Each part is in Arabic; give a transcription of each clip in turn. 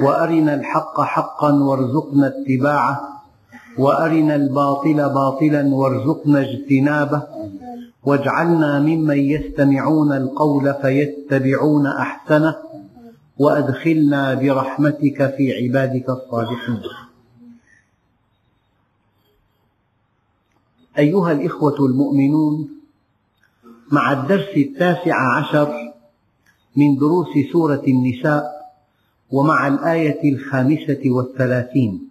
وأرنا الحق حقا وارزقنا اتباعه وأرنا الباطل باطلا وارزقنا اجتنابه واجعلنا ممن يستمعون القول فيتبعون أحسنه وأدخلنا برحمتك في عبادك الصالحين. أيها الإخوة المؤمنون مع الدرس التاسع عشر من دروس سورة النساء ومع الآية الخامسة والثلاثين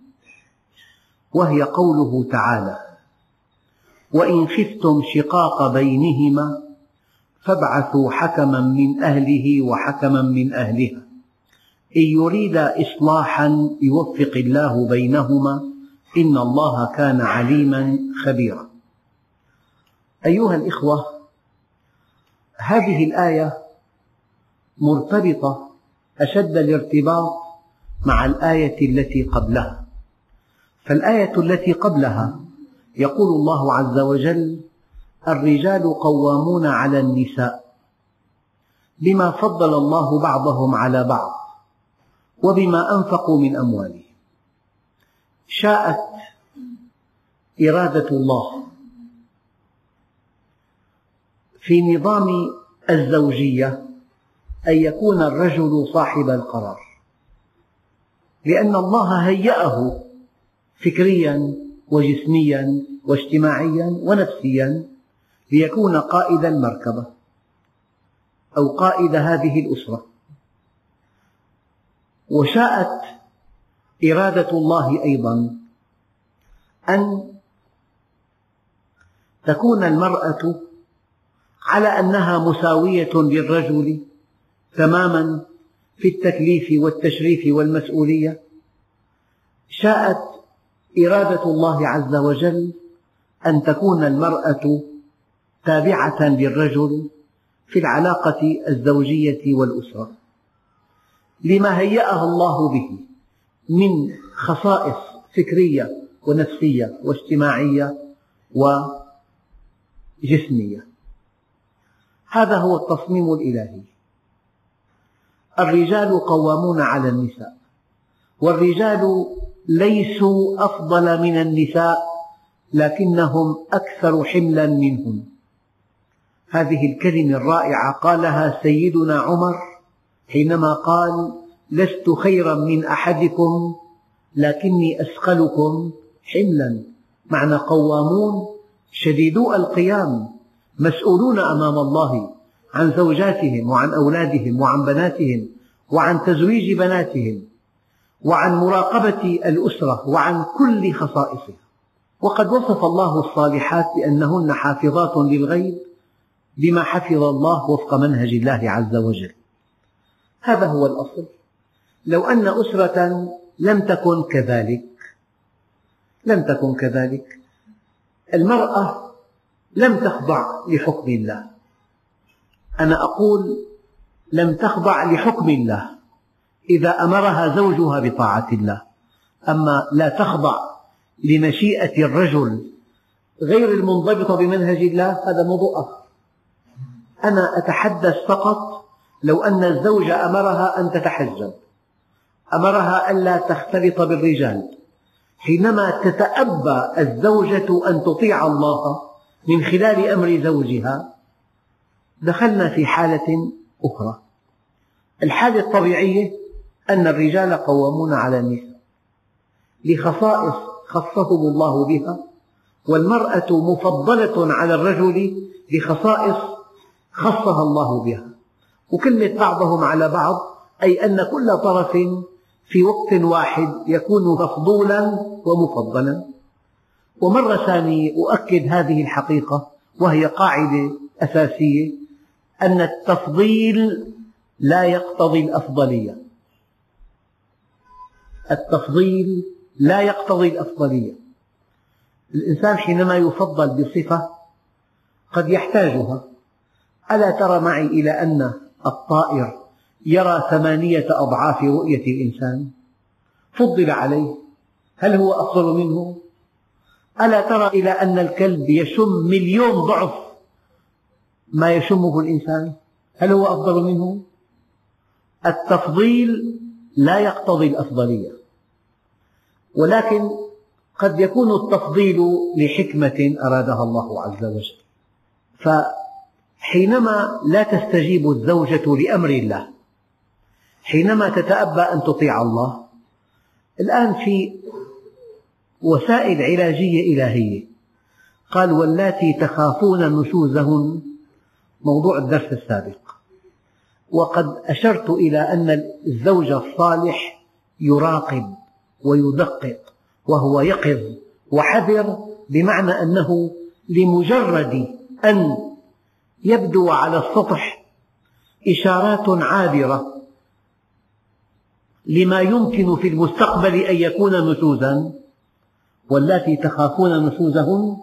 وهي قوله تعالى وإن خفتم شقاق بينهما فابعثوا حكما من أهله وحكما من أهلها إن يريدا إصلاحا يوفق الله بينهما إن الله كان عليما خبيرا. أيها الإخوة هذه الآية مرتبطة أشد الارتباط مع الآية التي قبلها. فالآية التي قبلها يقول الله عز وجل الرجال قوامون على النساء بما فضل الله بعضهم على بعض وبما أنفقوا من أموالهم. شاءت إرادة الله في نظام الزوجية أن يكون الرجل صاحب القرار. لأن الله هيأه فكريا وجسميا واجتماعيا ونفسيا ليكون قائد المركبة أو قائد هذه الأسرة. وشاءت إرادة الله أيضا أن تكون المرأة على أنها مساوية للرجل تماما في التكليف والتشريف والمسؤولية شاءت إرادة الله عز وجل أن تكون المرأة تابعة للرجل في العلاقة الزوجية والأسرة لما هيأها الله به من خصائص فكرية ونفسية واجتماعية وجسمية. هذا هو التصميم الإلهي. الرجال قوامون على النساء. والرجال ليسوا أفضل من النساء لكنهم أكثر حملا منهم. هذه الكلمة الرائعة قالها سيدنا عمر حينما قال لست خيرا من أحدكم لكني أثقلكم حملا. معنى قوامون شديدو القيام مسؤولون أمام الله. عن زوجاتهم وعن أولادهم وعن بناتهم وعن تزويج بناتهم وعن مراقبة الأسرة وعن كل خصائصها. وقد وصف الله الصالحات بأنهن حافظات للغيب بما حفظ الله وفق منهج الله عز وجل. هذا هو الأصل. لو أن أسرة لم تكن كذلك لم تكن كذلك المرأة لم تخضع لحكم الله. أنا أقول لم تخضع لحكم الله. إذا أمرها زوجها بطاعة الله. أما لا تخضع لمشيئة الرجل غير المنضبطة بمنهج الله هذا موضوع آخر. أنا أتحدث فقط لو أن الزوج أمرها أن تتحجب أمرها ألا تختلط بالرجال. حينما تتأبى الزوجة أن تطيع الله من خلال أمر زوجها دخلنا في حالة أخرى. الحالة الطبيعية أن الرجال قوامون على النساء لخصائص خصهم الله بها والمرأة مفضلة على الرجل لخصائص خصها الله بها. وكلمة بعضهم على بعض أي أن كل طرف في وقت واحد يكون مفضولا ومفضلا. ومرة ثانية أؤكد هذه الحقيقة وهي قاعدة أساسية. أن التفضيل لا يقتضي الأفضلية. التفضيل لا يقتضي الأفضلية. الإنسان حينما يفضل بصفة قد يحتاجها. ألا ترى معي إلى أن الطائر يرى ثمانية أضعاف رؤية الإنسان؟ فضل عليه. هل هو أفضل منه؟ ألا ترى إلى أن الكلب يشم مليون ضعف ما يشمه الإنسان. هل هو أفضل منه؟ التفضيل لا يقتضي الأفضلية. ولكن قد يكون التفضيل لحكمة أرادها الله عز وجل. فحينما لا تستجيب الزوجة لأمر الله حينما تتأبى أن تطيع الله الآن في وسائل علاجية إلهية قال واللاتي تخافون نشوزهن موضوع الدرس السابق. وقد أشرت إلى أن الزوج الصالح يراقب ويدقق وهو يقظ وحذر بمعنى أنه لمجرد أن يبدو على السطح إشارات عابرة لما يمكن في المستقبل أن يكون نشوزا واللاتي تخافون نشوزهن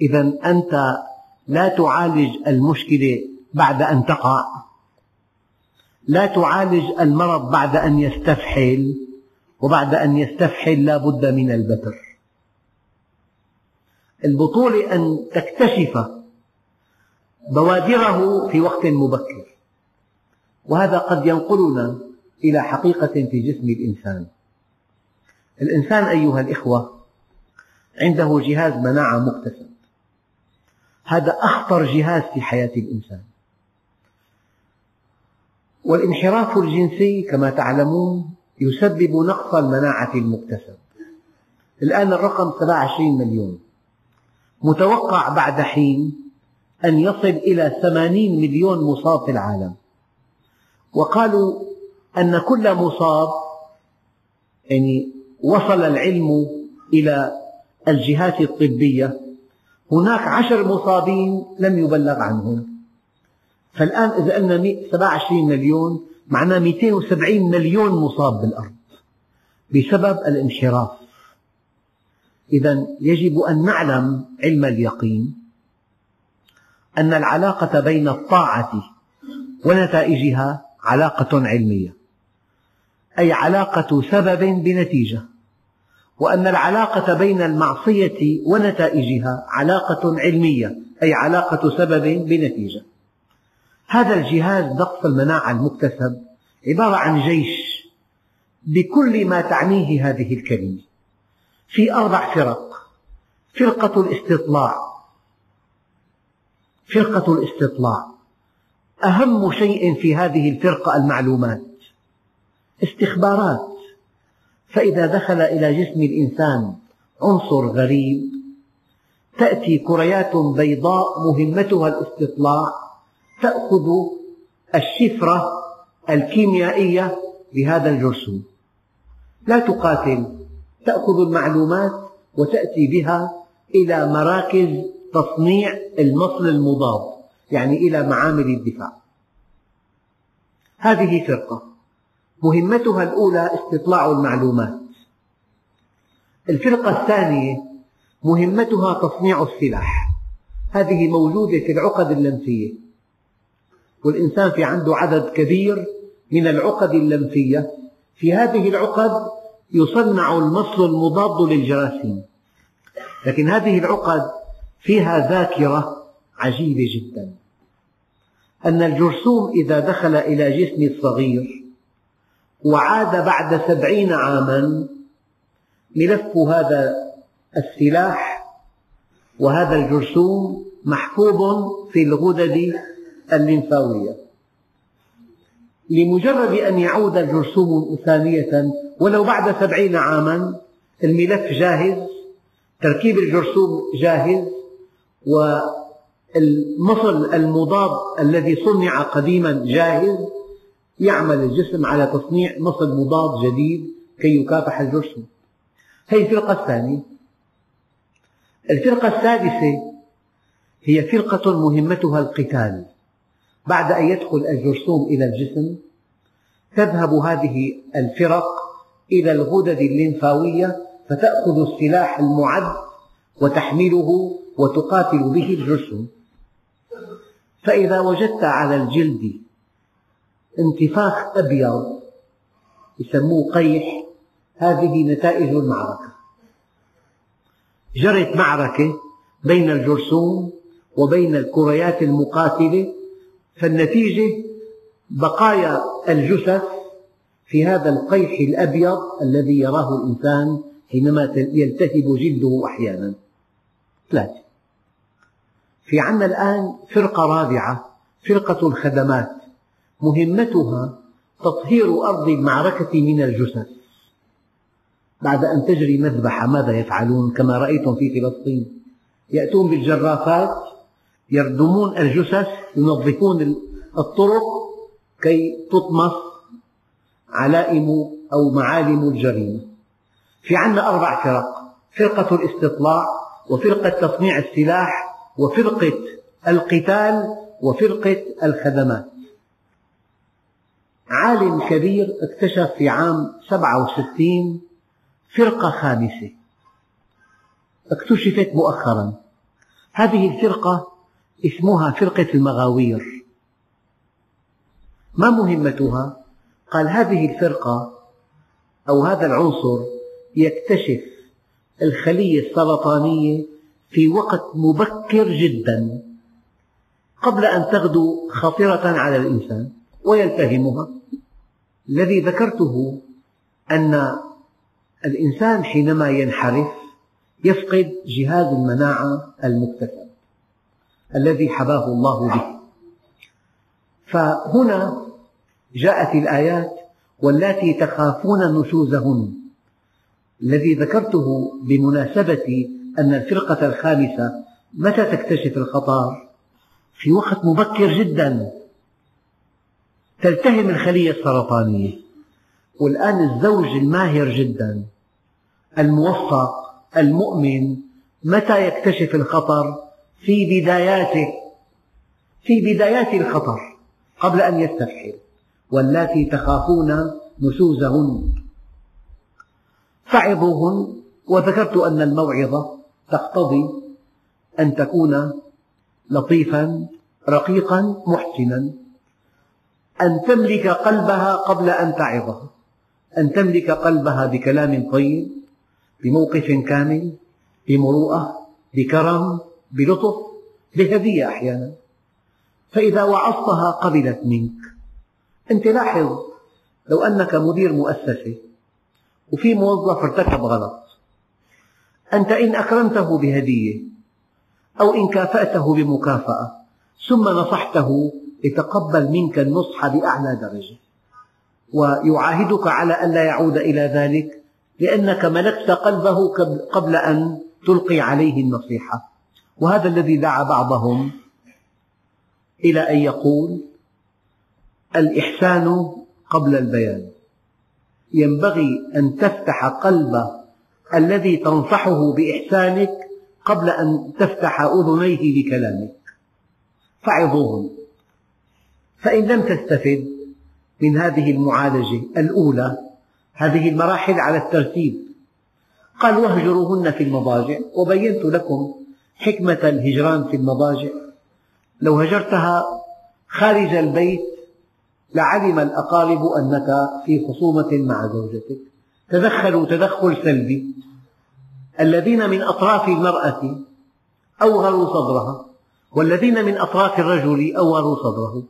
إذا أنت لا تعالج المشكلة بعد أن تقع. لا تعالج المرض بعد أن يستفحل وبعد أن يستفحل لا بد من البتر. البطولة أن تكتشف بوادره في وقت مبكر وهذا قد ينقلنا إلى حقيقة في جسم الإنسان. الإنسان أيها الإخوة عنده جهاز مناعة مكتسب هذا أخطر جهاز في حياة الإنسان. والانحراف الجنسي كما تعلمون يسبب نقص المناعة المكتسب. الآن الرقم 27 مليون. متوقع بعد حين أن يصل إلى 80 مليون مصاب في العالم. وقالوا أن كل مصاب يعني وصل العلم إلى الجهات الطبية هناك عشر مصابين لم يبلغ عنهم. فالآن إذا قلنا 27 مليون معناه 270 مليون مصاب بالأرض بسبب الانحراف. إذا يجب أن نعلم علم اليقين أن العلاقة بين الطاعة ونتائجها علاقة علمية أي علاقة سبب بنتيجة. وأن العلاقة بين المعصية ونتائجها علاقة علمية أي علاقة سبب بنتيجة. هذا الجهاز نقص المناعة المكتسب عبارة عن جيش بكل ما تعنيه هذه الكلمة. في أربع فرق. فرقة الاستطلاع. فرقة الاستطلاع. أهم شيء في هذه الفرقة المعلومات. استخبارات. فإذا دخل إلى جسم الإنسان عنصر غريب تأتي كريات بيضاء مهمتها الاستطلاع تأخذ الشفرة الكيميائية لهذا الجرثوم لا تقاتل تأخذ المعلومات وتأتي بها إلى مراكز تصنيع المصل المضاد يعني إلى معامل الدفاع. هذه فرقة. مهمتها الأولى استطلاع المعلومات. الفرقة الثانية مهمتها تصنيع السلاح. هذه موجودة في العقد اللمفية والإنسان في عنده عدد كبير من العقد اللمفية في هذه العقد يصنع المصل المضاد للجراثيم. لكن هذه العقد فيها ذاكرة عجيبة جدا. أن الجرثوم إذا دخل إلى جسم الصغير وعاد بعد سبعين عاما ملف هذا السلاح وهذا الجرثوم محفوظ في الغدد الليمفاوية. لمجرد أن يعود الجرثوم ثانية ولو بعد سبعين عاما الملف جاهز تركيب الجرثوم جاهز والمصل المضاد الذي صنع قديما جاهز يعمل الجسم على تصنيع مصل مضاد جديد كي يكافح الجرثوم هذه الفرقة الثانية. الفرقة الثالثة هي فرقة مهمتها القتال. بعد أن يدخل الجرثوم إلى الجسم تذهب هذه الفرق إلى الغدد الليمفاوية فتأخذ السلاح المعد وتحمله وتقاتل به الجرثوم. فإذا وجدت على الجلد انتفاخ أبيض. يسموه قيح. هذه نتائج المعركة. جرت معركة بين الجرثوم وبين الكريات المقاتلة فالنتيجة بقايا الجثث في هذا القيح الأبيض الذي يراه الإنسان حينما يلتهب جلده أحيانا. ثلاثة. في عنا الآن فرقة رابعة فرقة الخدمات. مهمتها تطهير أرض المعركة من الجثث. بعد أن تجري مذبحة ماذا يفعلون؟ كما رأيتم في فلسطين. يأتون بالجرافات يردمون الجثث ينظفون الطرق كي تطمس علائم أو معالم الجريمة. في عنا أربع فرق فرقة الاستطلاع وفرقة تصنيع السلاح وفرقة القتال وفرقة الخدمات. عالم كبير اكتشف في عام 67 فرقة خامسة. اكتشفت مؤخرا. هذه الفرقة اسمها فرقة المغاوير. ما مهمتها؟ قال هذه الفرقة أو هذا العنصر يكتشف الخلية السرطانية في وقت مبكر جدا. قبل أن تغدو خطرة على الإنسان ويلتهمها. الذي ذكرته أن الإنسان حينما ينحرف يفقد جهاز المناعة المكتسب الذي حباه الله به. فهنا جاءت الآيات واللاتي تخافون نشوزهن. الذي ذكرته بمناسبة أن الفرقة الخامسة متى تكتشف الخطر؟ في وقت مبكر جدا. تلتهم الخلية السرطانية. والآن الزوج الماهر جدا الموفق المؤمن متى يكتشف الخطر؟ في بداياته في بدايات الخطر قبل أن يستفحل واللاتي تخافون نشوزهن. فعظوهن وذكرت أن الموعظة تقتضي أن تكون لطيفا رقيقا محسنا. أن تملك قلبها قبل أن تعظها أن تملك قلبها بكلام طيب بموقف كامل بمروءة بكرم بلطف بهدية أحيانا. فإذا وعظتها قبلت منك أنت لاحظ لو أنك مدير مؤسسة وفي موظف ارتكب غلط أنت إن أكرمته بهدية أو إن كافأته بمكافأة ثم نصحته يتقبل منك النصح بأعلى درجة. ويعاهدك على أن لا يعود إلى ذلك لأنك ملكت قلبه قبل أن تلقي عليه النصيحة. وهذا الذي دعا بعضهم إلى أن يقول الإحسان قبل البيان. ينبغي أن تفتح قلب الذي تنصحه بإحسانك قبل أن تفتح أذنيه بكلامك فعظوهم فإن لم تستفد من هذه المعالجة الأولى هذه المراحل على الترتيب. قال واهجروهن في المضاجع. وبينت لكم حكمة الهجران في المضاجع. لو هجرتها خارج البيت لعلم الأقارب أنك في خصومة مع زوجتك. تدخلوا تدخل سلبي. الذين من أطراف المرأة أوغروا صدرها والذين من أطراف الرجل أوغروا صدره.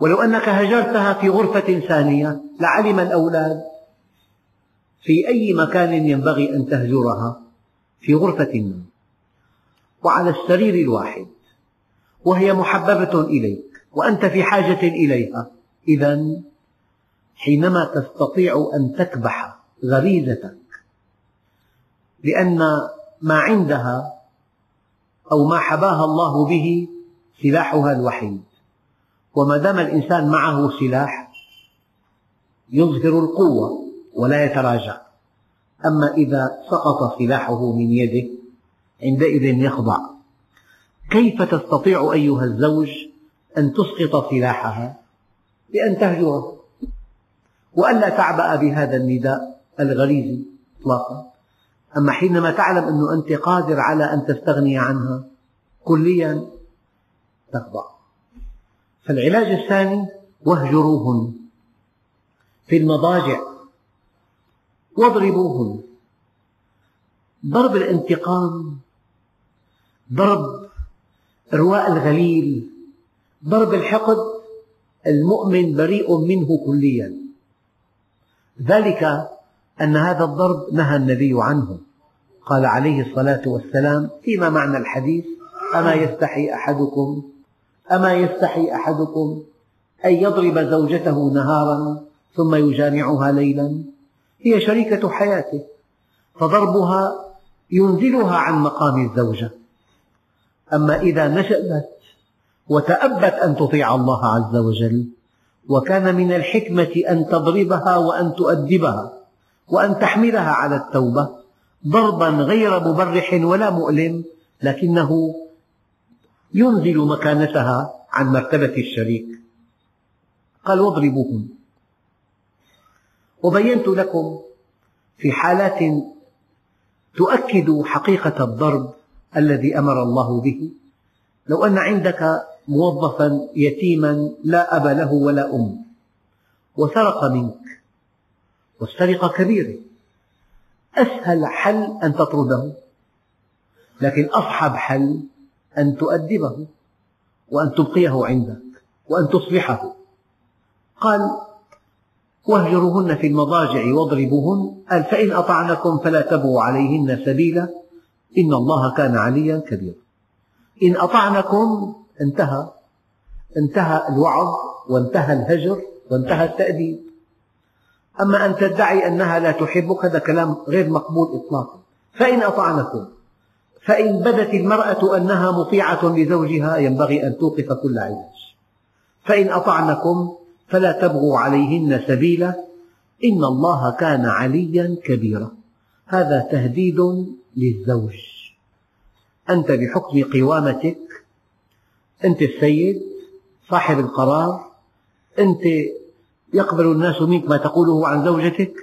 ولو أنك هجرتها في غرفة ثانية لعلم الأولاد في أي مكان ينبغي أن تهجرها في غرفة النوم وعلى السرير الواحد وهي محببة إليك وأنت في حاجة إليها. إذا حينما تستطيع أن تكبح غريزتك لأن ما عندها أو ما حباها الله به سلاحها الوحيد. وما دام الإنسان معه سلاح يظهر القوة ولا يتراجع. أما إذا سقط سلاحه من يده عندئذ يخضع. كيف تستطيع أيها الزوج أن تسقط سلاحها؟ بأن تهجره. وألا تعبأ بهذا النداء الغريزي إطلاقا. أما حينما تعلم أنه أنت قادر على أن تستغني عنها كليا تخضع. فالعلاج الثاني واهجروهن في المضاجع. واضربوهن. ضرب الانتقام. ضرب إرواء الغليل. ضرب الحقد. المؤمن بريء منه كليا. ذلك أن هذا الضرب نهى النبي عنه. قال عليه الصلاة والسلام فيما معنى الحديث أما يستحي أحدكم أما يستحي أحدكم أن يضرب زوجته نهارا ثم يجامعها ليلا؟ هي شريكة حياته فضربها ينزلها عن مقام الزوجة. أما إذا نشأت وتأبت أن تطيع الله عز وجل وكان من الحكمة أن تضربها وأن تؤدبها وأن تحملها على التوبة ضربا غير مبرح ولا مؤلم لكنه ينزل مكانتها عن مرتبة الشريك. قال واضربوهن وبينت لكم في حالات تؤكد حقيقة الضرب الذي أمر الله به. لو أن عندك موظفا يتيما لا أب له ولا أم وسرق منك والسرقة كبيرة أسهل حل أن تطرده. لكن أصعب حل أن تؤدبه وأن تبقيه عندك وأن تصلحه. قال واهجروهن في المضاجع واضربوهن قال فإن أطعنكم فلا تبغوا عليهن سبيلا إن الله كان عليا كبيرا. إن أطعنكم انتهى. انتهى الوعظ وانتهى الهجر وانتهى التأديب. أما أن تدعي أنها لا تحبك هذا كلام غير مقبول إطلاقا. فإن أطعنكم فإن بدت المرأة أنها مطيعة لزوجها ينبغي أن توقف كل علاج. فإن أطعنكم فلا تبغوا عليهن سبيلا. إن الله كان عليا كبيرا. هذا تهديد للزوج. أنت بحكم قوامتك أنت السيد صاحب القرار أنت يقبل الناس منك ما تقوله عن زوجتك.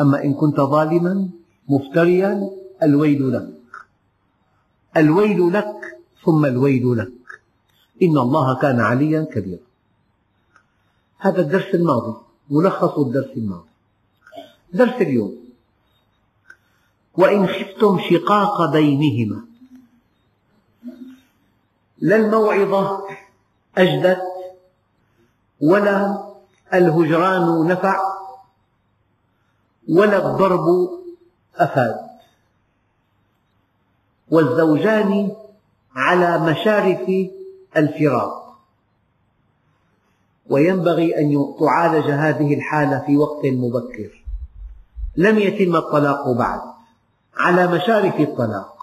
أما إن كنت ظالما مفتريا الويل لك. الويل لك ثم الويل لك. إن الله كان عليا كبيرا. هذا الدرس الماضي ملخص الدرس الماضي. درس اليوم. وإن خفتم شقاق بينهما. لا الموعظة أجدت ولا الهجران نفع ولا الضرب أفاد. والزوجان على مشارف الفراق. وينبغي أن تعالج هذه الحالة في وقت مبكر. لم يتم الطلاق بعد على مشارف الطلاق.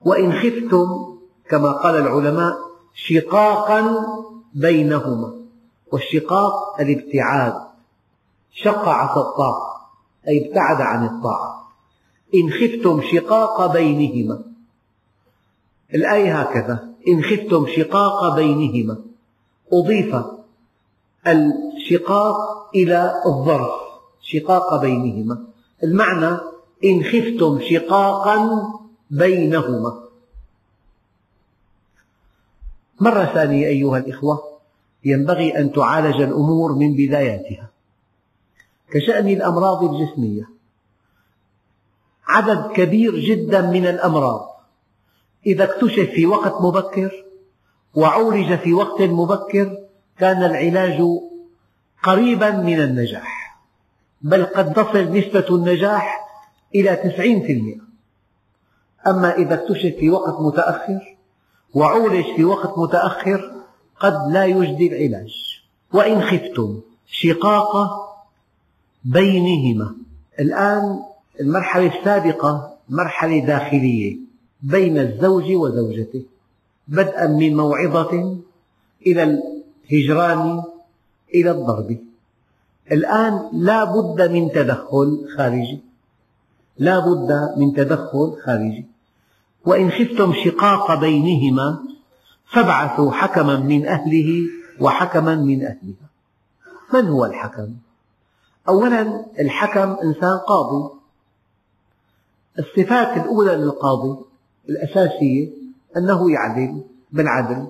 وإن خفتم كما قال العلماء شقاقا بينهما. والشقاق الابتعاد. شق عصى الطاعة أي ابتعد عن الطاعة. إن خفتم شقاق بينهما الآية هكذا. إن خفتم شقاق بينهما. أضيف الشقاق إلى الظرف. شقاق بينهما. المعنى إن خفتم شقاقا بينهما. مرة ثانية أيها الإخوة. ينبغي أن تعالج الأمور من بداياتها. كشأن الأمراض الجسمية. عدد كبير جدا من الأمراض. إذا اكتشف في وقت مبكر وعولج في وقت مبكر كان العلاج قريبا من النجاح. بل قد تصل نسبة النجاح إلى تسعين في المئة. أما إذا اكتشف في وقت متأخر وعولج في وقت متأخر قد لا يجدي العلاج وإن خفتم شقاق بينهما. الآن المرحلة السابقة مرحلة داخلية. بين الزوج وزوجته بدءا من موعظة إلى الهجران إلى الضرب. الآن لا بد من تدخل خارجي. لا بد من تدخل خارجي. وإن خفتم شقاق بينهما فابعثوا حكما من أهله وحكما من أهلها. من هو الحكم؟ أولا الحكم إنسان قاضي. الصفات الأولى للقاضي الأساسية أنه يعدل بالعدل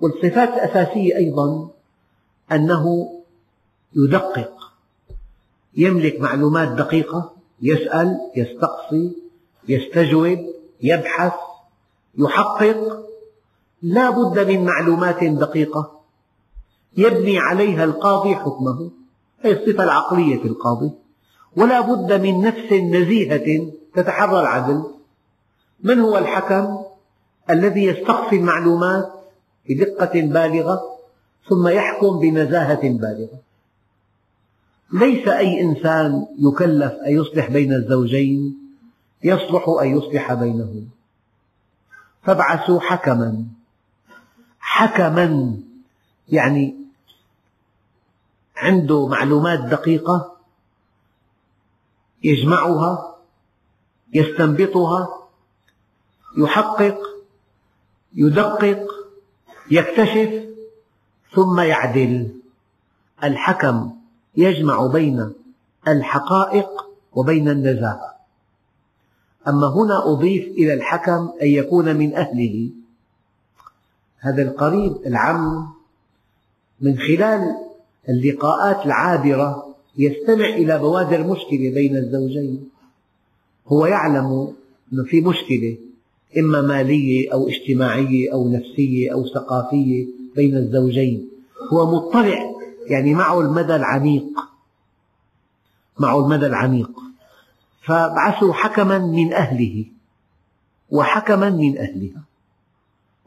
والصفات الأساسية أيضا أنه يدقق يملك معلومات دقيقة يسأل يستقصي يستجوب يبحث يحقق لا بد من معلومات دقيقة يبني عليها القاضي حكمه هذه الصفة العقلية في القاضي ولا بد من نفس نزيهة تتحرى العدل من هو الحكم الذي يستقصي المعلومات بدقة بالغة ثم يحكم بنزاهة بالغة؟ ليس أي إنسان يكلف أن يصلح بين الزوجين يصلح أن يصلح بينهما. فابعثوا حكما. حكما يعني عنده معلومات دقيقة يجمعها يستنبطها يحقق يدقق يكتشف ثم يعدل. الحكم يجمع بين الحقائق وبين النزاهة. أما هنا أضيف إلى الحكم أن يكون من أهله. هذا القريب العم من خلال اللقاءات العابرة يستمع إلى بوادر مشكلة بين الزوجين. هو يعلم أنه في مشكلة. إما مالية أو اجتماعية أو نفسية أو ثقافية بين الزوجين. هو مطلع يعني معه المدى العميق. معه المدى العميق. فابعثوا حكما من أهله. وحكما من أهلها.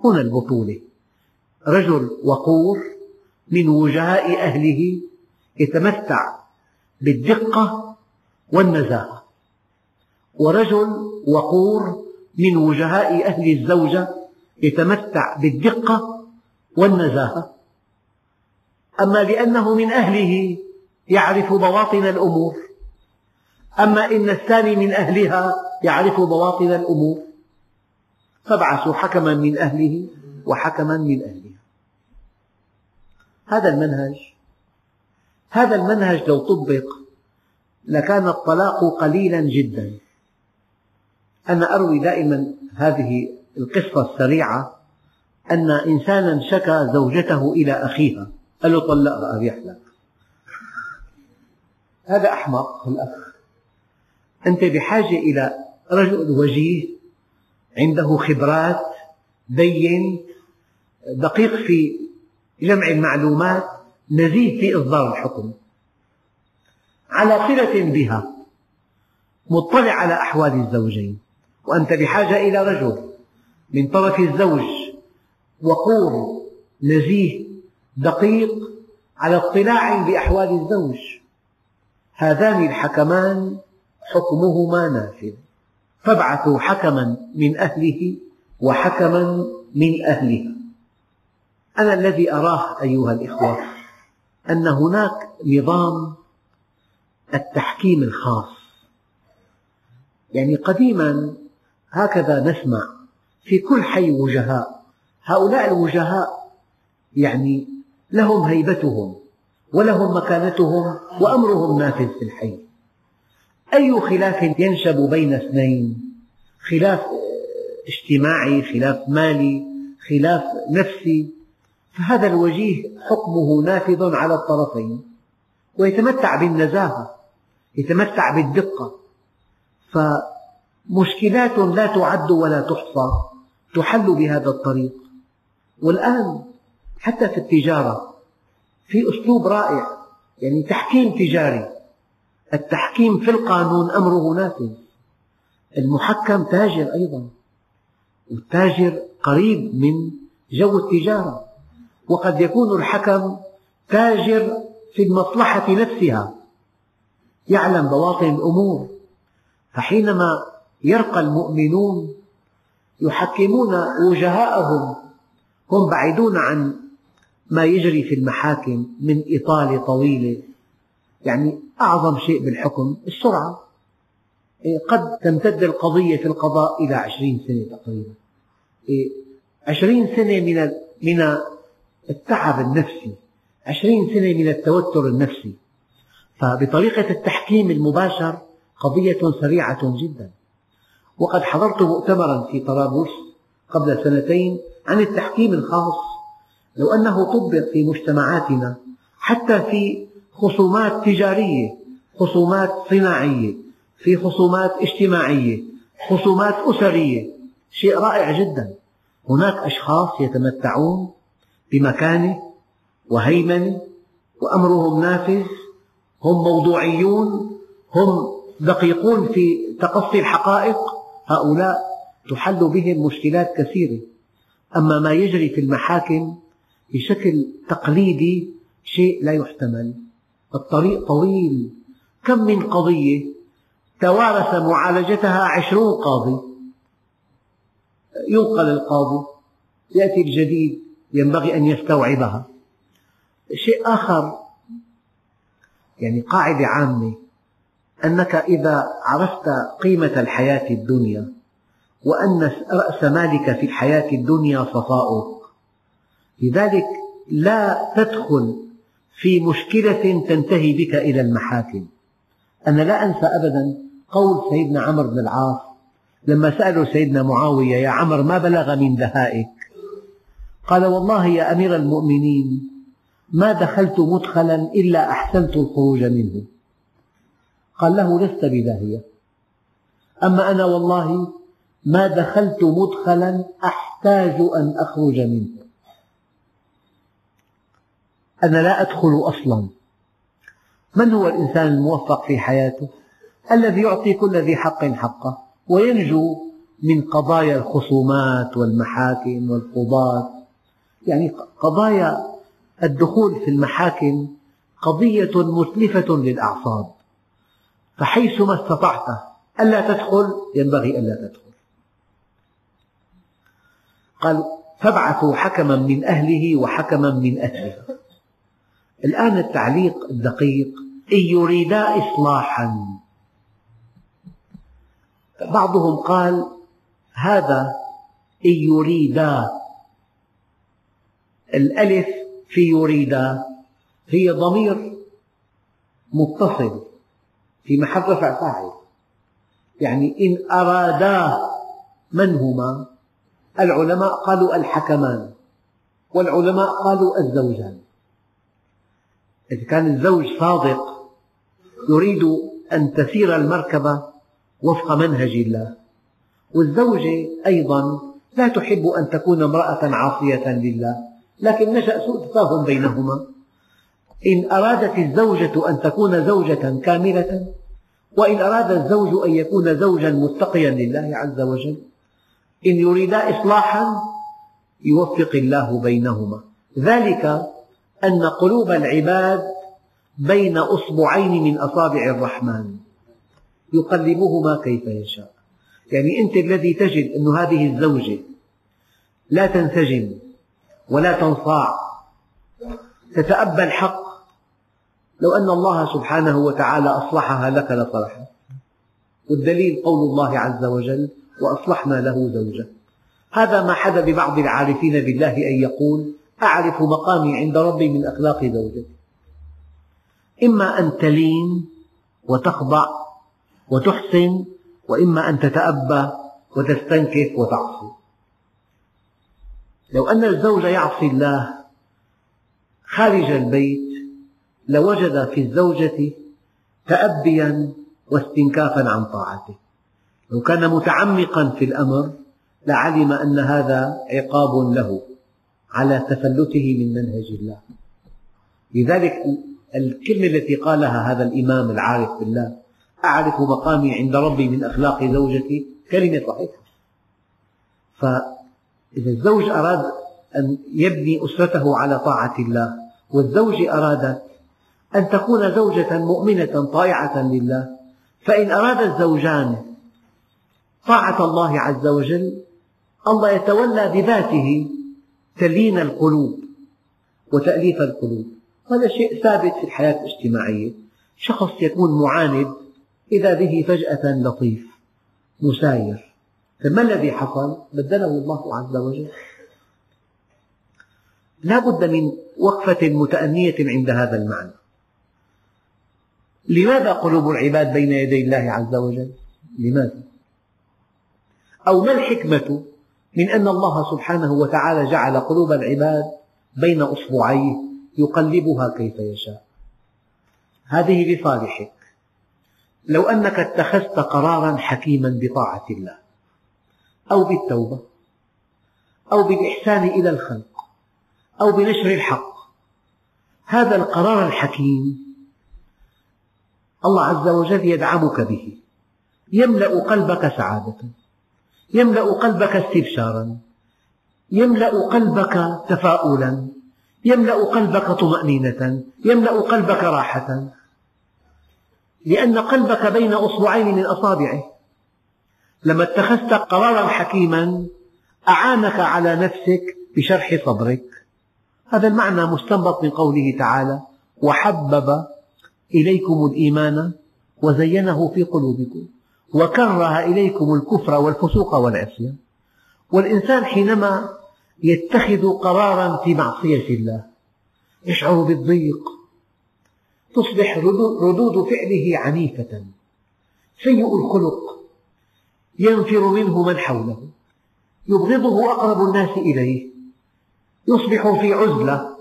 هنا البطولة. رجل وقور من وجهاء أهله يتمتع بالدقة والنزاهة. ورجل وقور من وجهاء أهل الزوجة يتمتع بالدقة والنزاهة. أما لأنه من أهله يعرف بواطن الأمور أما إن الثاني من أهلها يعرف بواطن الأمور فابعثوا حكما من أهله وحكما من أهلها. هذا المنهج هذا المنهج لو طبق لكان الطلاق قليلا جدا. أنا أروي دائما هذه القصة السريعة أن إنسانا شكى زوجته إلى أخيها. قال له طلقها أريح لك هذا أحمق الأخ. أنت بحاجة إلى رجل وجيه عنده خبرات بين دقيق في جمع المعلومات نزيه في إصدار الحكم. على صلة بها مطلع على أحوال الزوجين. وأنت بحاجة إلى رجل من طرف الزوج وقور نزيه دقيق على اطلاع بأحوال الزوج. هذان الحكمان حكمهما نافذ. فابعثوا حكما من أهله وحكما من أهلها. أنا الذي أراه أيها الإخوة أن هناك نظام التحكيم الخاص. يعني قديما هكذا نسمع في كل حي وجهاء. هؤلاء الوجهاء يعني لهم هيبتهم ولهم مكانتهم وأمرهم نافذ في الحي. أي خلاف ينشب بين اثنين؟ خلاف اجتماعي خلاف مالي خلاف نفسي. فهذا الوجيه حكمه نافذ على الطرفين. ويتمتع بالنزاهة يتمتع بالدقة. فمشكلات لا تعد ولا تحصى تحل بهذا الطريق. والآن حتى في التجارة في أسلوب رائع يعني تحكيم تجاري. التحكيم في القانون أمره نافذ المحكم تاجر أيضا والتاجر قريب من جو التجارة. وقد يكون الحكم تاجر في المصلحة نفسها. يعلم بواطن الأمور. فحينما يرقى المؤمنون يحكمون وجهاءهم. هم بعيدون عن ما يجري في المحاكم من إطالة طويلة يعني أعظم شيء بالحكم السرعة. إيه، قد تمتد القضية في القضاء إلى عشرين سنة تقريبا. إيه، عشرين سنة من من التعب النفسي. عشرين سنة من التوتر النفسي. فبطريقة التحكيم المباشر قضية سريعة جدا. وقد حضرت مؤتمرا في طرابلس قبل سنتين عن التحكيم الخاص لو أنه طبق في مجتمعاتنا حتى في خصومات تجارية خصومات صناعية في خصومات اجتماعية خصومات أسرية شيء رائع جدا. هناك أشخاص يتمتعون بمكانة وهيمنة وأمرهم نافذ هم موضوعيون هم دقيقون في تقصي الحقائق. هؤلاء تحل بهم مشكلات كثيرة. أما ما يجري في المحاكم بشكل تقليدي شيء لا يحتمل. الطريق طويل. كم من قضية توارث معالجتها عشرون قاضي. ينقل القاضي يأتي الجديد ينبغي أن يستوعبها. شيء آخر يعني قاعدة عامة. أنك إذا عرفت قيمة الحياة الدنيا وأن رأس مالك في الحياة الدنيا صفاؤك. لذلك لا تدخل في مشكلة تنتهي بك إلى المحاكم. أنا لا أنسى أبدا قول سيدنا عمرو بن العاص لما سأله سيدنا معاوية يا عمر ما بلغ من دهائك؟ قال والله يا أمير المؤمنين ما دخلت مدخلا إلا أحسنت الخروج منه. قال له لست بداهية. أما أنا والله ما دخلت مدخلا أحتاج أن أخرج منه. أنا لا أدخل أصلا. من هو الإنسان الموفق في حياته؟ الذي يعطي كل ذي حق حقه وينجو من قضايا الخصومات والمحاكم والقضاة. يعني قضايا الدخول في المحاكم قضية متلفة للأعصاب. فحيثما استطعت ألا تدخل ينبغي ألا تدخل. قال فابعثوا حكما من أهله وحكما من أهلها الآن التعليق الدقيق إن يريدا إصلاحا. بعضهم قال هذا إن يريدا. الألف في يريدا هي ضمير متصل. في محل رفع فاعل يعني إن أرادا من هما العلماء قالوا الحكمان والعلماء قالوا الزوجان. إذا كان الزوج صادق يريد أن تسير المركبة وفق منهج الله. والزوجة أيضا لا تحب أن تكون امرأة عاصية لله لكن نشأ سوء تفاهم بينهما. إن أرادت الزوجة أن تكون زوجة كاملة وإن أراد الزوج أن يكون زوجا متقيا لله عز وجل إن يريدا إصلاحا يوفق الله بينهما. ذلك أن قلوب العباد بين أصبعين من أصابع الرحمن. يقلبهما كيف يشاء. يعني أنت الذي تجد أن هذه الزوجة لا تنسجم ولا تنصاع تتأبى الحق لو أن الله سبحانه وتعالى أصلحها لك لصلحت. والدليل قول الله عز وجل وأصلحنا له زوجا هذا ما حدا ببعض العارفين بالله أن يقول أعرف مقامي عند ربي من أخلاق زوجتي. إما أن تلين وتخضع وتحسن وإما أن تتأبى وتستنكف وتعصي. لو أن الزوج يعصي الله خارج البيت لوجد في الزوجة تأبيا واستنكافا عن طاعته. لو كان متعمقا في الأمر لعلم أن هذا عقاب له على تفلته من منهج الله. لذلك الكلمة التي قالها هذا الإمام العارف بالله أعرف مقامي عند ربي من أخلاق زوجتي كلمة صحيحة. فإذا الزوج أراد أن يبني أسرته على طاعة الله والزوجة أرادت أن تكون زوجة مؤمنة طائعة لله. فإن أراد الزوجان طاعة الله عز وجل الله يتولى بذاته تلين القلوب وتأليف القلوب. هذا شيء ثابت في الحياة الاجتماعية. شخص يكون معاند إذا به فجأة لطيف مساير. فما الذي حصل؟ بدله الله عز وجل. لا بد من وقفة متأنية عند هذا المعنى. لماذا قلوب العباد بين يدي الله عز وجل؟ لماذا؟ أو ما الحكمة من أن الله سبحانه وتعالى جعل قلوب العباد بين أصبعيه يقلبها كيف يشاء؟ هذه لصالحك لو أنك اتخذت قرارا حكيما بطاعة الله أو بالتوبة أو بالإحسان إلى الخلق أو بنشر الحق هذا القرار الحكيم الله عز وجل يدعمك به. يملأ قلبك سعادة. يملأ قلبك استبشارا. يملأ قلبك تفاؤلا. يملأ قلبك طمأنينة. يملأ قلبك راحة. لأن قلبك بين أصبعين من أصابعه. لما اتخذت قرارا حكيما أعانك على نفسك بشرح صدرك هذا المعنى مستنبط من قوله تعالى وحبب إليكم الإيمان وزينه في قلوبكم وكره إليكم الكفر والفسوق والعصيان. والإنسان حينما يتخذ قرارا في معصية الله يشعر بالضيق تصبح ردود فعله عنيفة سيء الخلق ينفر منه من حوله يبغضه أقرب الناس إليه يصبح في عزلة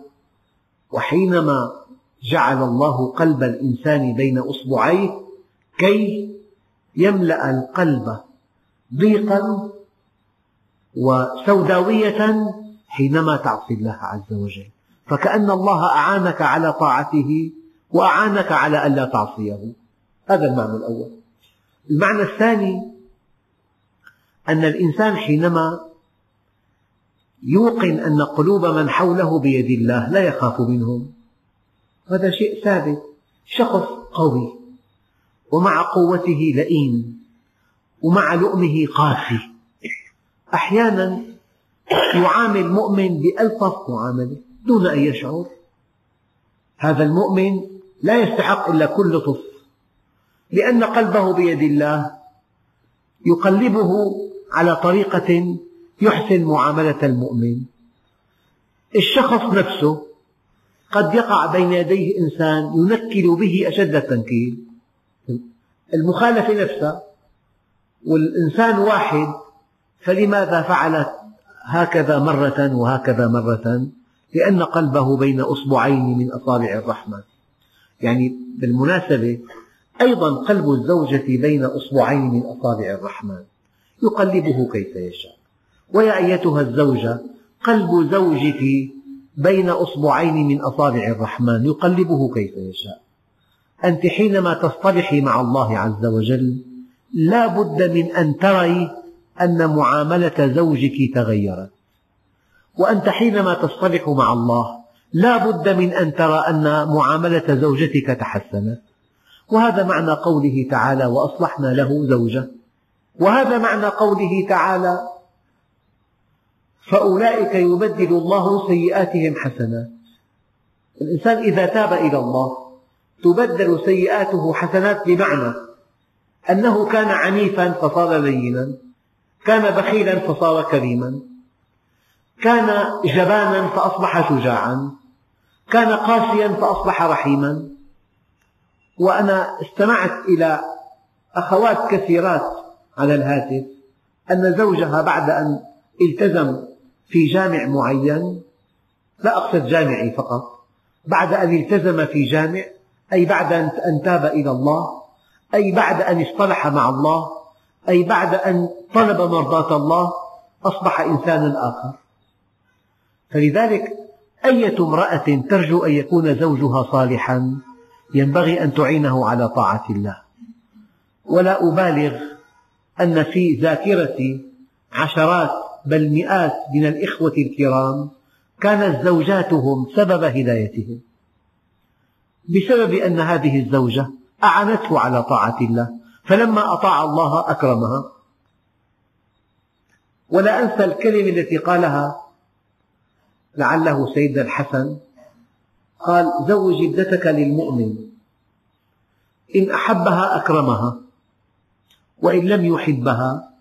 وحينما جعل الله قلب الإنسان بين أصبعيه كي يملأ القلب ضيقا وسوداوية حينما تعصي الله عز وجل. فكأن الله أعانك على طاعته وأعانك على ألا تعصيه. هذا المعنى الأول. المعنى الثاني أن الإنسان حينما يوقن أن قلوب من حوله بيد الله لا يخاف منهم. هذا شيء ثابت. شخص قوي. ومع قوته لئيم. ومع لؤمه قاسي. أحيانا يعامل مؤمن بألطف معاملة دون أن يشعر هذا المؤمن لا يستحق إلا كل لطف. لأن قلبه بيد الله. يقلبه على طريقة يحسن معاملة المؤمن. الشخص نفسه قد يقع بين يديه إنسان ينكل به أشد التنكيل. المخالفة نفسها والإنسان واحد فلماذا فعلت هكذا مرة وهكذا مرة؟ لأن قلبه بين أصبعين من أصابع الرحمن. يعني بالمناسبة أيضا قلب الزوجة بين أصبعين من أصابع الرحمن. يقلبه كيف يشاء. ويا أيتها الزوجة قلب زوجك بين أصبعين من أصابع الرحمن يقلبه كيف يشاء. أنت حينما تصطلحي مع الله عز وجل لا بد من أن تري أن معاملة زوجك تغيرت. وأنت حينما تصطلح مع الله لا بد من أن ترى أن معاملة زوجتك تحسنت. وهذا معنى قوله تعالى وأصلحنا له زوجة وهذا معنى قوله تعالى فأولئك يبدل الله سيئاتهم حسنات الإنسان إذا تاب إلى الله تبدل سيئاته حسنات بمعنى أنه كان عنيفا فصار لينا كان بخيلا فصار كريما كان جبانا فأصبح شجاعا كان قاسيا فأصبح رحيما. وأنا استمعت إلى أخوات كثيرات على الهاتف أن زوجها بعد أن التزم في جامع معين لا أقصد جامعي فقط بعد أن التزم في جامع أي بعد أن تاب إلى الله أي بعد أن اصطلح مع الله أي بعد أن طلب مرضاة الله أصبح إنسانا آخر. فلذلك أية امرأة ترجو أن يكون زوجها صالحا ينبغي أن تعينه على طاعة الله. ولا أبالغ أن في ذاكرتي عشرات بل مئات من الإخوة الكرام كانت زوجاتهم سبب هدايتهم. بسبب أن هذه الزوجة أعانته على طاعة الله فلما أطاع الله أكرمها. ولا أنسى الكلمة التي قالها لعله سيدنا الحسن قال زوج ابنتك للمؤمن إن أحبها أكرمها وإن لم يحبها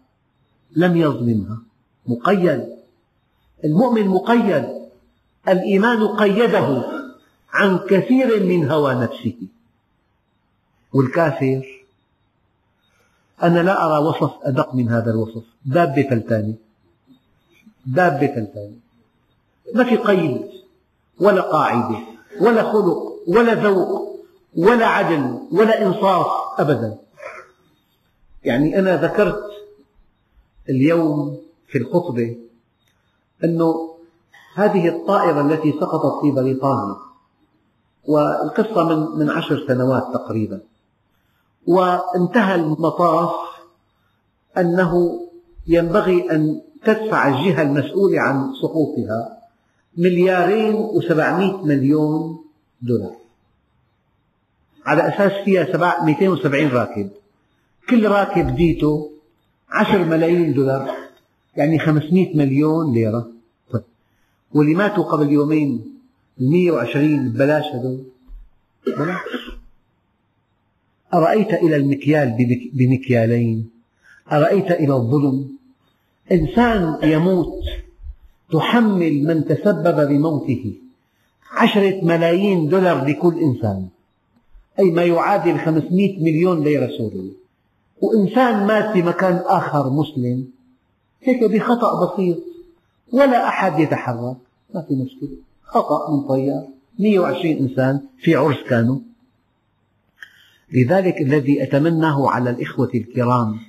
لم يظلمها. مقيد. المؤمن مقيد. الإيمان قيده عن كثير من هوى نفسه. والكافر أنا لا أرى وصف أدق من هذا الوصف. دابة فلتانة دابة فلتانة ما في قيد ولا قاعدة ولا خلق ولا ذوق ولا عدل ولا إنصاف أبدا. يعني أنا ذكرت اليوم في الخطبة أنه هذه الطائرة التي سقطت في بريطانيا والقصة من من عشر سنوات تقريبا. وانتهى المطاف أنه ينبغي أن تدفع الجهة المسؤولة عن سقوطها مليارين وسبعمئة مليون دولار. على أساس فيها 270 راكب. كل راكب ديته 10 ملايين دولار. يعني 500 مليون ليرة. طيب. واللي ماتوا قبل يومين ال 120 ببلاش هذول؟ بلاش. أرأيت إلى المكيال بمكيالين؟ أرأيت إلى الظلم؟ إنسان يموت تحمل من تسبب بموته عشرة ملايين دولار لكل إنسان. أي ما يعادل 500 مليون ليرة سورية وإنسان مات في مكان آخر مسلم. هيك بخطأ بسيط. ولا أحد يتحرك. ما في مشكلة. خطأ من طيار. 120 إنسان في عرس كانوا. لذلك الذي أتمناه على الإخوة الكرام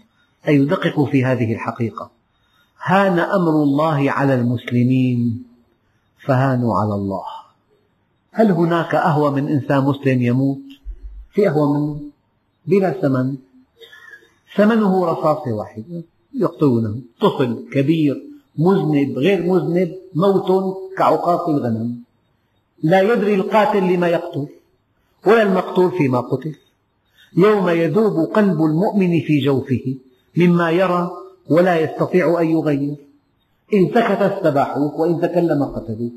أن يدققوا في هذه الحقيقة. هان أمر الله على المسلمين. فهانوا على الله. هل هناك أهوى من إنسان مسلم يموت؟ في أهوى منه؟ بلا ثمن. ثمنه رصاصة واحدة يقتلونه طفل كبير مذنب غير مذنب موت كعقاق الغنم. لا يدري القاتل لما يقتل ولا المقتول فيما قتل. يوم يذوب قلب المؤمن في جوفه مما يرى ولا يستطيع أن يغير. إن سكت استباحوه وإن تكلم قتلوه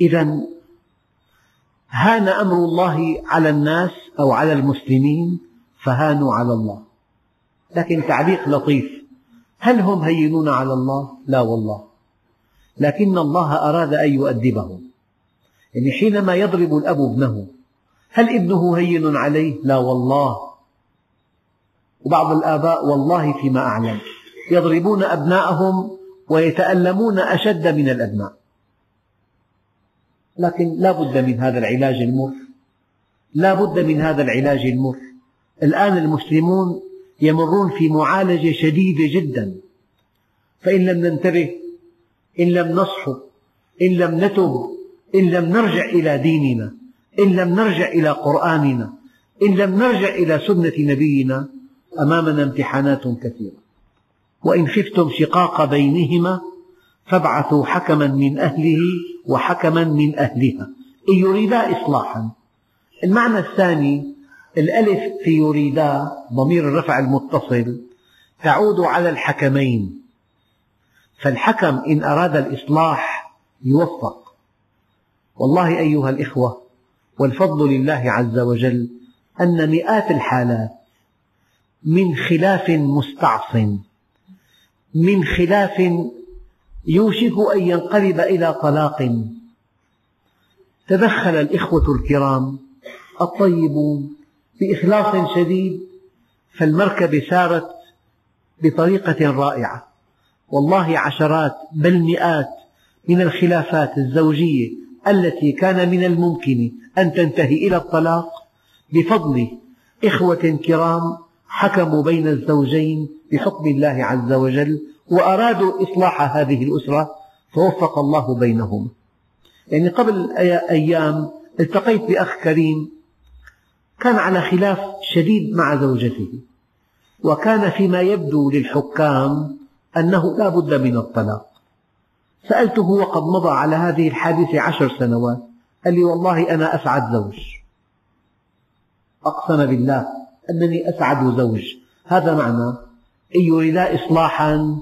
إذا هان أمر الله على الناس أو على المسلمين فهانوا على الله. لكن تعليق لطيف. هل هم هينون على الله؟ لا والله. لكن الله أراد أن يؤدبهم. يعني حينما يضرب الأب ابنه هل ابنه هين عليه؟ لا والله. وبعض الآباء والله فيما أعلم. يضربون أبناءهم ويتألمون أشد من الأبناء. لكن لا بد من هذا العلاج المر. لا بد من هذا العلاج المر. الآن المسلمون يمرون في معالجة شديدة جدا. فإن لم ننتبه إن لم نصحو إن لم نتب إن لم نرجع إلى ديننا إن لم نرجع إلى قرآننا إن لم نرجع إلى سنة نبينا أمامنا امتحانات كثيرة. وإن خفتم شقاق بينهما فابعثوا حكما من أهله وحكما من أهلها. إن يريدا إصلاحا. المعنى الثاني الألف في يريدا ضمير الرفع المتصل تعود على الحكمين. فالحكم إن أراد الإصلاح يوفق. والله أيها الإخوة والفضل لله عز وجل أن مئات الحالات من خلاف مستعصٍ من خلاف يوشك أن ينقلب إلى طلاق. تدخل الإخوة الكرام الطيبون بإخلاص شديد فالمركبة سارت بطريقة رائعة. والله عشرات بل مئات من الخلافات الزوجية التي كان من الممكن أن تنتهي إلى الطلاق بفضل إخوة كرام حكموا بين الزوجين بحكم الله عز وجل وأرادوا إصلاح هذه الأسرة فوفق الله بينهما يعني قبل أيام التقيت بأخ كريم كان على خلاف شديد مع زوجته. وكان فيما يبدو للحكام أنه لا بد من الطلاق. سألته وقد مضى على هذه الحادثة عشر سنوات. قال لي والله أنا أسعد زوج. أقسم بالله أنني أسعد زوج. هذا معنى إن يريدا إصلاحا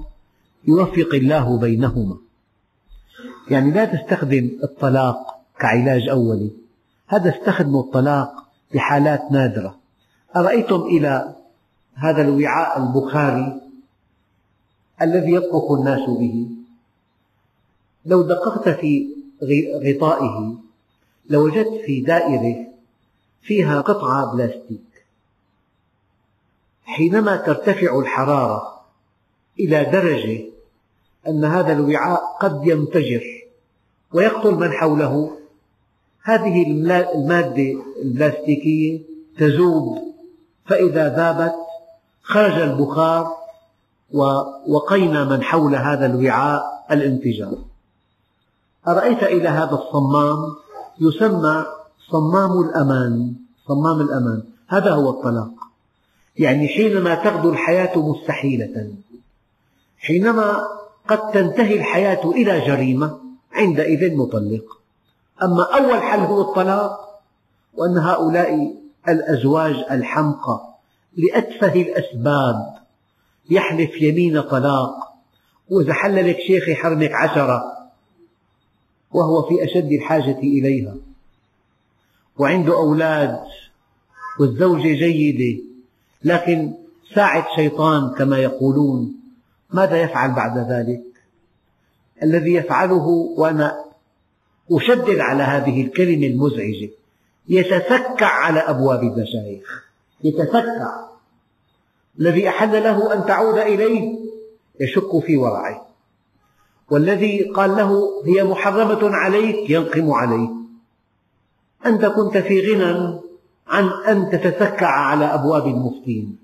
يوفق الله بينهما. يعني لا تستخدم الطلاق كعلاج أولي. هذا استخدموا الطلاق بحالات نادرة. أرأيتم إلى هذا الوعاء البخاري الذي يطبخ الناس به؟ لو دققت في غطائه لوجدت في دائرة فيها قطعة بلاستيك. حينما ترتفع الحرارة إلى درجة أن هذا الوعاء قد ينفجر ويقتل من حوله هذه المادة البلاستيكية تذوب فإذا ذابت خرج البخار ووقينا من حول هذا الوعاء الانفجار أرأيت إلى هذا الصمام؟ يسمى صمام الأمان. صمام الأمان. هذا هو الطلاق. يعني حينما تغدو الحياة مستحيلة حينما قد تنتهي الحياة إلى جريمة عندئذ نطلق أما أول حل هو الطلاق وأن هؤلاء الأزواج الحمقى لأتفه الأسباب يحلف يمين طلاق. وإذا حل لك شيخ يحرمك عشرة وهو في أشد الحاجة إليها. وعنده أولاد والزوجة جيدة لكن ساعة شيطان كما يقولون. ماذا يفعل بعد ذلك؟ الذي يفعله وأنا أشدد على هذه الكلمة المزعجة. يتسكع على أبواب المشايخ. يتسكع الذي أحل له أن تعود إليه يشك في ورعه والذي قال له هي محرمة عليك ينقم عليه. أنت كنت في غنى عن أن تتسكع على أبواب المفتين.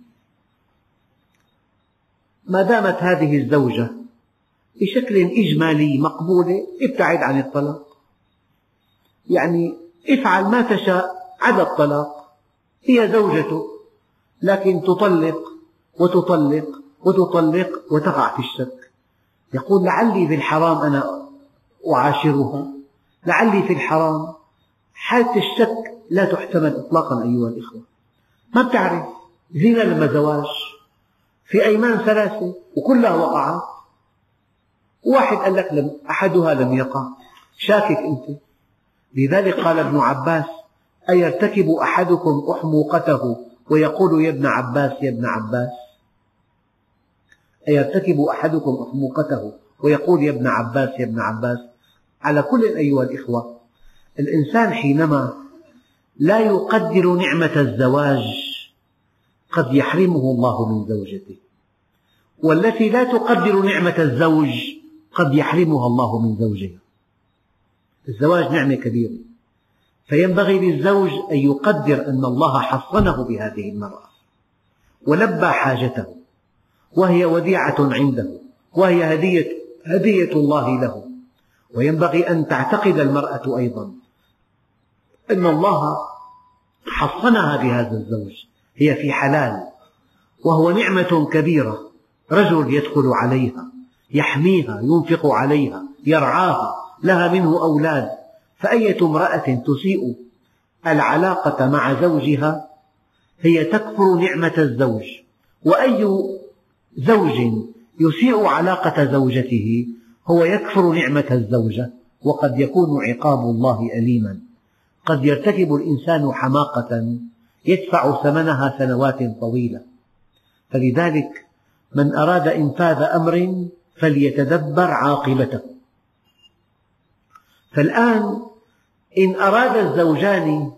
ما دامت هذه الزوجة بشكل إجمالي مقبولة ابتعد عن الطلاق. يعني افعل ما تشاء عدا الطلاق. هي زوجته لكن تطلق وتطلق وتطلق وتقع في الشك. يقول لعلي في الحرام أنا أعاشرها. لعلي في الحرام حالة الشك لا تحتمل إطلاقا أيها الإخوة. ما بتعرف؟ زنا لما زواج في أيمان ثلاثة وكلها وقعت. واحد قال لك لم أحدها لم يقع. شاكك أنت. لذلك قال ابن عباس أيرتكب أحدكم أحموقته؟ ويقول يا ابن عباس يا ابن عباس. أيرتكب أحدكم أحموقته؟ ويقول يا ابن عباس يا ابن عباس. على كل أيها الإخوة الإنسان حينما لا يقدر نعمة الزواج قد يحرمه الله من زوجته. والتي لا تقدر نعمة الزوج قد يحرمها الله من زوجها. الزواج نعمة كبيرة. فينبغي للزوج أن يقدر أن الله حصنه بهذه المرأة ولبى حاجته وهي وديعة عنده وهي هدية, هدية الله له. وينبغي أن تعتقد المرأة أيضا أن الله حصنها بهذا الزوج. هي في حلال وهو نعمة كبيرة. رجل يدخل عليها يحميها ينفق عليها يرعاها. لها منه أولاد فأية امرأة تسيء العلاقة مع زوجها؟ هي تكفر نعمة الزوج وأي زوج يسيء علاقة زوجته؟ هو يكفر نعمة الزوجة وقد يكون عقاب الله أليما. قد يرتكب الإنسان حماقة يدفع ثمنها سنوات طويلة. فلذلك من أراد إنفاذ أمر فليتدبر عاقبته. فالآن إن أراد الزوجان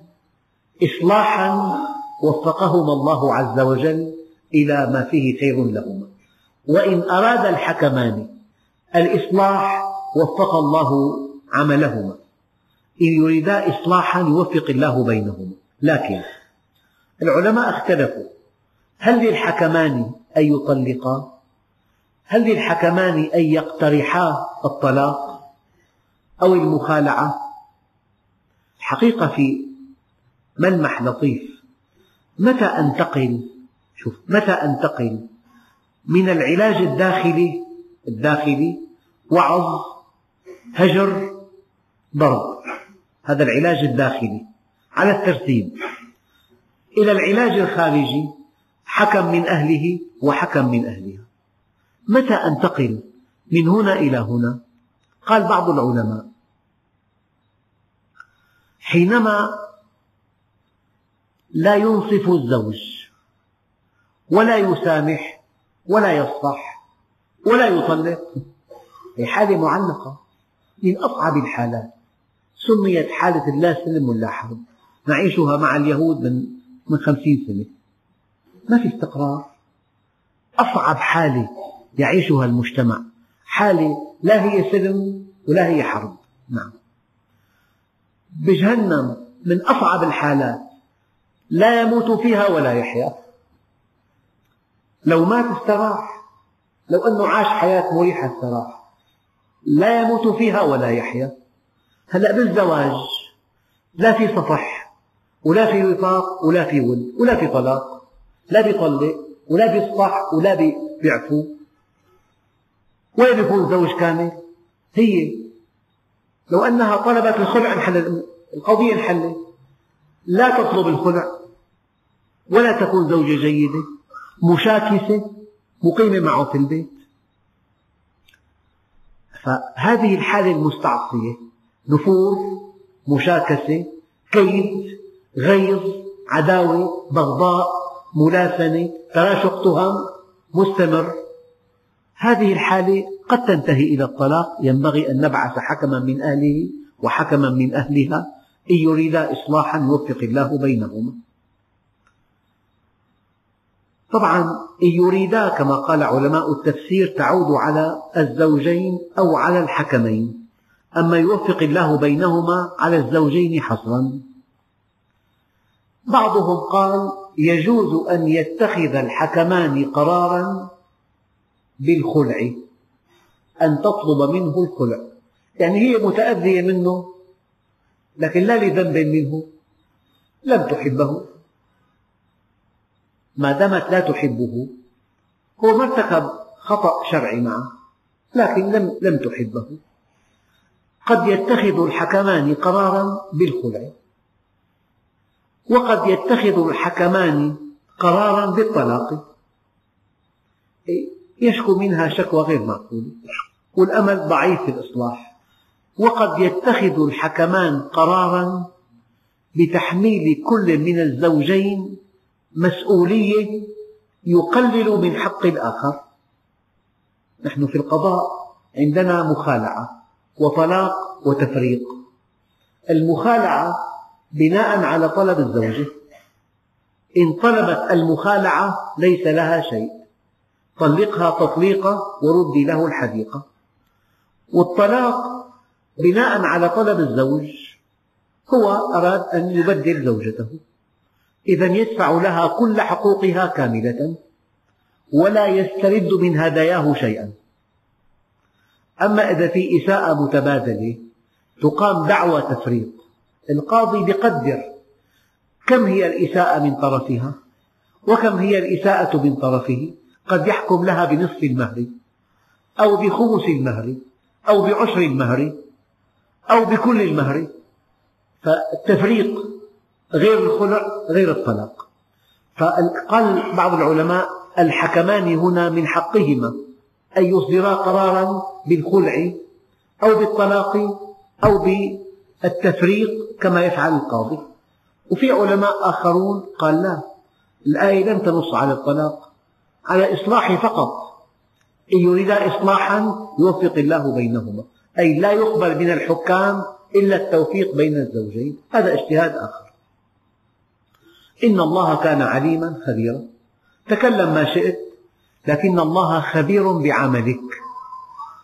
إصلاحا وفقهما الله عز وجل إلى ما فيه خير لهما. وإن أراد الحكمان الإصلاح وفق الله عملهما. إن يريدا إصلاحا يوفق الله بينهما. لكن العلماء اختلفوا. هل للحكمان أن يطلقا؟ هل للحكمان أن يقترحا الطلاق؟ أو المخالعة. الحقيقة في ملمح لطيف. متى أنتقل؟ شوف متى أنتقل؟ من العلاج الداخلي الداخلي وعظ هجر ضرب. هذا العلاج الداخلي. على الترتيب. إلى العلاج الخارجي حكم من أهله وحكم من أهلها. متى أنتقل؟ من هنا إلى هنا. قال بعض العلماء حينما لا ينصف الزوج ولا يسامح ولا يصفح ولا يطلق هي حالة معلقة من أصعب الحالات. سميت حالة اللا سلم ولا حرب نعيشها مع اليهود من من خمسين سنة. ما في استقرار. أصعب حالة يعيشها المجتمع. حالة لا هي سلم ولا هي حرب. نعم. بجهنم من أصعب الحالات. لا يموت فيها ولا يحيا. لو مات استراح لو أنه عاش حياة مريحة استراح. لا يموت فيها ولا يحيا. هلأ بالزواج لا في صفح ولا في وفاق ولا في ود ولا في طلاق. لا بيطلق ولا بيصفح ولا بيعفو وين بيكون زوج كامل؟ هي. لو أنها طلبت الخلع انحل القضية انحلت لا تطلب الخلع ولا تكون زوجة جيدة مشاكسة مقيمة معه في البيت. فهذه الحالة المستعصية نفور مشاكسة كيد غيظ عداوة بغضاء ملاسنة تراشق تهم مستمر. هذه الحالة قد تنتهي إلى الطلاق. ينبغي أن نبعث حكما من أهله وحكما من أهلها إن يريدا إصلاحا يوفق الله بينهما. طبعا إن يريدا كما قال علماء التفسير تعود على الزوجين أو على الحكمين. أما يوفق الله بينهما على الزوجين حصرا. بعضهم قال يجوز أن يتخذ الحكمان قرارا بالخلع أن تطلب منه الخلع. يعني هي متأذية منه لكن لا لذنب منه لم تحبه. ما دامت لا تحبه هو ما ارتكب خطأ شرعي معه لكن لم لم تحبه. قد يتخذ الحكمان قرارا بالخلع وقد يتخذ الحكمان قرارا بالطلاق. يشكو منها شكوى غير معقولة والأمل ضعيف في الإصلاح. وقد يتخذ الحكمان قرارا بتحميل كل من الزوجين مسؤولية يقلل من حق الآخر. نحن في القضاء عندنا مخالعة وطلاق وتفريق. المخالعة بناء على طلب الزوجة. إن طلبت المخالعة ليس لها شيء. طلقها تطليقة وردي له الحديقة. والطلاق بناء على طلب الزوج هو أراد أن يبدل زوجته. إذا يدفع لها كل حقوقها كاملة ولا يسترد من هداياه شيئا. أما إذا في إساءة متبادلة تقام دعوى تفريط القاضي يقدر كم هي الإساءة من طرفها وكم هي الإساءة من طرفه. قد يحكم لها بنصف المهر أو بخمس المهر أو بعشر المهر أو بكل المهر. فالتفريق غير الخلع غير الطلاق. فقال بعض العلماء الحكمان هنا من حقهما أن يصدرا قرارا بالخلع أو بالطلاق أو بالتفريق كما يفعل القاضي. وفي علماء آخرون قال لا الآية لم تنص على الطلاق. على إصلاح فقط. إن يريدا إصلاحا يوفق الله بينهما. أي لا يقبل من الحكام إلا التوفيق بين الزوجين. هذا اجتهاد آخر. إن الله كان عليما خبيرا. تكلم ما شئت لكن الله خبير بعملك.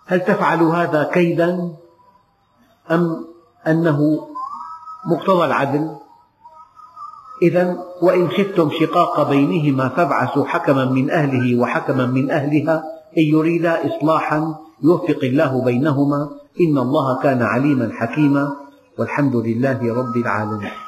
هل تفعل هذا كيدا؟ أم أنه مقتضى العدل؟ إذا وإن خفتم شقاق بينهما فابعثوا حكما من أهله وحكما من أهلها إن يريدا إصلاحا يوفق الله بينهما إن الله كان عليما حكيما والحمد لله رب العالمين.